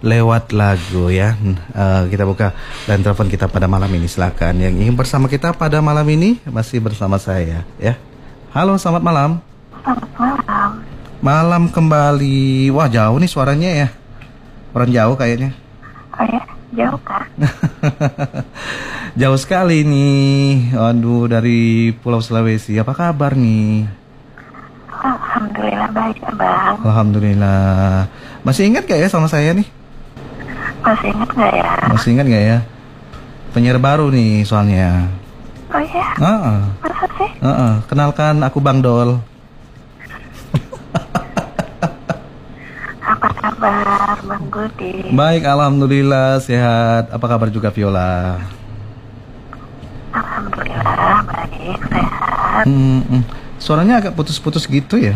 lewat lagu ya. Uh, kita buka dan telepon kita pada malam ini silakan. Yang ingin bersama kita pada malam ini masih bersama saya ya. Halo, selamat malam. Selamat malam. Malam kembali. Wah, jauh nih suaranya ya. Orang jauh kayaknya. Oh ya, jauh kak? jauh sekali nih. Aduh, dari Pulau Sulawesi. Apa kabar nih? Alhamdulillah baik abang. Alhamdulillah. Masih ingat gak ya sama saya nih? Masih ingat gak ya? Masih ingat gak ya? Penyiar baru nih soalnya. Oh iya? Uh -uh. Masa sih? Uh -uh. Kenalkan aku Bang Dol. Apa kabar Bang Budi? Baik, Alhamdulillah sehat. Apa kabar juga Viola? Alhamdulillah baik, sehat. Hmm, hmm. Suaranya agak putus-putus gitu ya?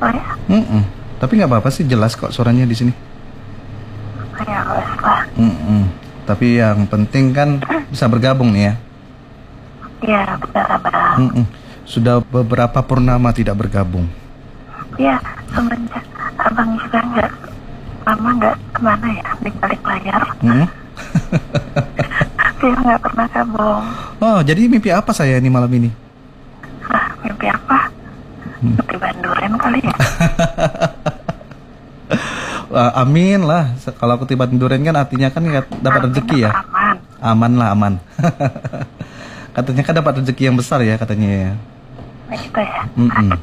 Oh ya? Mm -mm. Tapi nggak apa-apa sih, jelas kok suaranya di sini. Mm -mm. Tapi yang penting kan bisa bergabung nih ya. Iya, benar abang. Mm -mm. Sudah beberapa purnama tidak bergabung. Iya, semenjak abang juga nggak lama nggak ke mana ya di balik layar. Mm Dia nggak pernah gabung. Oh, jadi mimpi apa saya ini malam ini? Ah, mimpi apa? Hmm. Mimpi banduren kali ya? uh, amin lah. Kalau aku tiba duren kan artinya kan dapat rezeki ya. Aman. Aman lah aman. katanya kan dapat rezeki yang besar ya katanya ya. Mm -mm.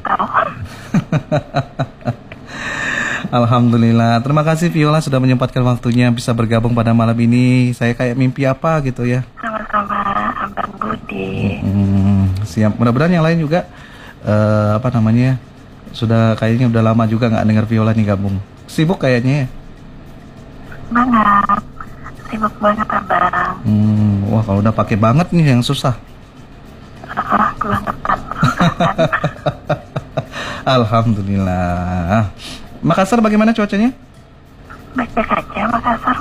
Alhamdulillah. Terima kasih Viola sudah menyempatkan waktunya bisa bergabung pada malam ini. Saya kayak mimpi apa gitu ya. Sama-sama Abang Budi. Hmm, siap. Mudah-mudahan yang lain juga uh, apa namanya sudah kayaknya udah lama juga nggak dengar Viola nih gabung. Sibuk kayaknya ya. Banget. Sibuk banget Abang. Hmm, wah kalau udah pakai banget nih yang susah. Ah, kebangetan. Alhamdulillah. Makassar bagaimana cuacanya? Baik-baik aja Makassar.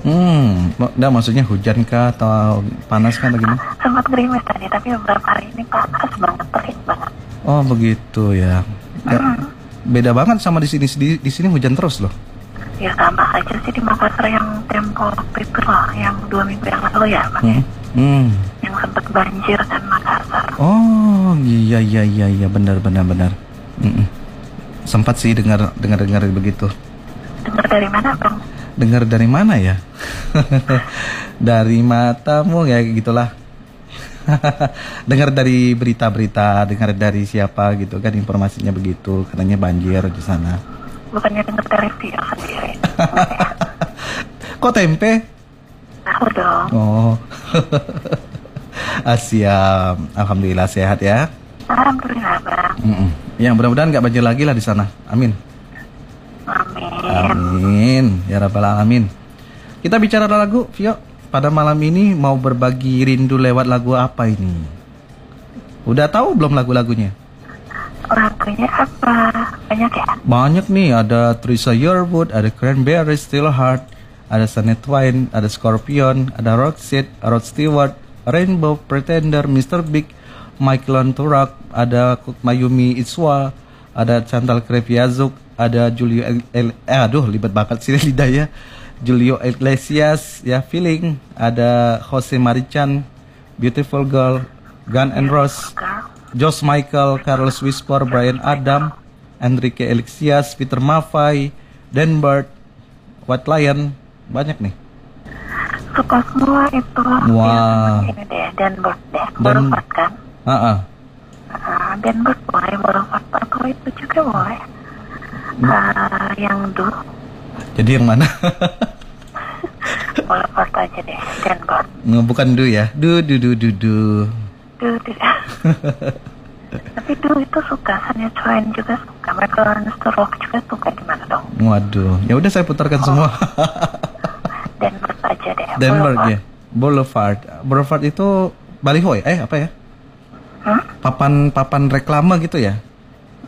Hmm, enggak maksudnya hujan kah atau panas kah bagaimana? Sempat gerimis tadi, tapi beberapa hari ini panas banget, terik banget. Oh begitu ya. ya hmm. Beda banget sama di sini di, di sini hujan terus loh. Ya sama aja sih di Makassar yang tempo waktu itu loh, yang dua minggu yang lalu ya, Bang. Hmm. Hmm. Yang sempat banjir kan Makassar. Oh iya iya iya iya benar benar benar. Mm -mm. Sempat sih dengar dengar dengar begitu. Dengar dari mana bang? Dengar dari mana ya? dari matamu ya gitulah. dengar dari berita-berita, dengar dari siapa gitu kan informasinya begitu, katanya banjir di sana. Bukannya dengar dari sendiri. Kok tempe? Aku dong. Oh. Asyam. Alhamdulillah sehat ya. Alhamdulillah bang. Mm -mm. Yang mudah-mudahan nggak banjir lagi lah di sana. Amin. Amin. Amin. Ya rabbal alamin. Kita bicara lagu, Vio. Pada malam ini mau berbagi rindu lewat lagu apa ini? Udah tahu belum lagu-lagunya? Lagunya apa? Banyak ya? Banyak nih. Ada Teresa Yearwood, ada Cranberry, Still Heart, ada Shania Twain, ada Scorpion, ada Roxette, Rod Stewart, Rainbow, Pretender, Mr. Big, Michael Turak, ada Mayumi Iswa, ada Chantal Kreviazuk, ada Julio El, El eh, aduh libat banget sih lidah ya. Julio Iglesias ya Feeling, ada Jose Marichan, Beautiful Girl, Gun and Rose, Josh Michael, Carlos Whisper, Brian Adam, Enrique Elixias, Peter Maffay, Denbert, White Lion, banyak nih. Suka semua itu. Wah. Ini deh, Denbert deh, baru kan? Uh -uh. Uh, Denbert boleh, baru atau itu juga boleh. Uh, yang du. Jadi yang mana? boleh aja deh, Denbert. Bukan du ya? Du, du, du, du, du. Du, du. Tapi du itu suka, Sanya Twain juga suka, Michael Rock juga suka gimana dong? Waduh, ya udah saya putarkan oh. semua. Denver aja deh. Denver ya. Boulevard. Boulevard itu baliho ya? Eh apa ya? Hmm? Papan papan reklame gitu ya?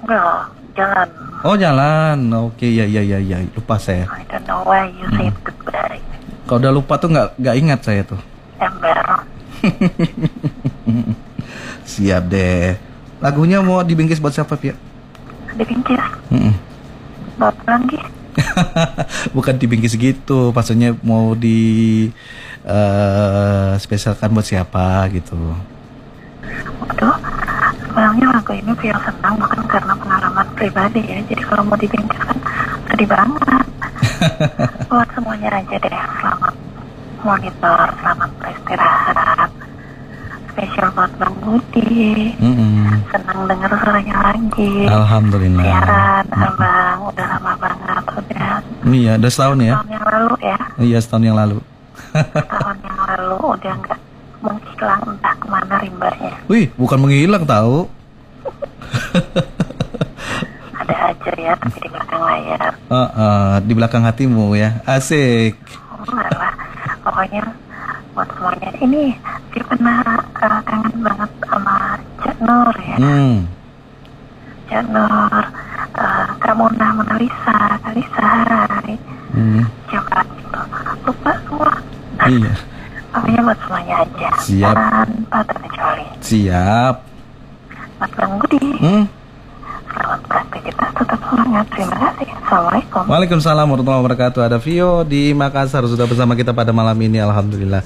Enggak, jalan. Oh jalan. Oke ya ya ya ya. Lupa saya. I don't know why you hmm. said goodbye. Kalau udah lupa tuh nggak nggak ingat saya tuh. Ember. Siap deh. Lagunya mau dibingkis buat siapa Pia? Dibingkis? Mm -mm. Buat lagi. Bukan dibingkis gitu, maksudnya mau di eh, spesialkan buat siapa gitu. Sebenarnya lagu ini Vio senang bukan karena pengalaman pribadi ya. Jadi kalau mau dibingkiskan sedih banget. Buat semuanya aja deh. Selamat monitor, selamat beristirahat. Spesial buat Bang Budi. Mm-mm. Senang dengar suaranya lagi. Alhamdulillah. Siaran, abang, udah lama banget. Udah Iya, udah setahun ya? tahun yang lalu ya. Iya, setahun yang lalu. Tahun yang lalu udah nggak menghilang entah ke mana rimbarnya. Wih, bukan menghilang tahu. Ada aja ya, tapi di belakang layar. Eh, eh, di belakang hatimu ya. Asik. Oh, alah. Pokoknya buat semuanya ini dia pernah uh, kangen banget sama Cak Nur ya. Hmm. Cak Nur, uh, Kak Mona, Mona Lisa, Kak Lisa, Hai. Hmm. Siapa itu? Lupa semua. Iya. Pokoknya buat semuanya aja. Siap. Tanpa terkecuali. Siap. Buat Bang Budi, Hmm. selamat beraktivitas, tetap semangat. Terima kasih. Assalamualaikum. Waalaikumsalam warahmatullahi wabarakatuh. Ada Vio di Makassar sudah bersama kita pada malam ini. Alhamdulillah.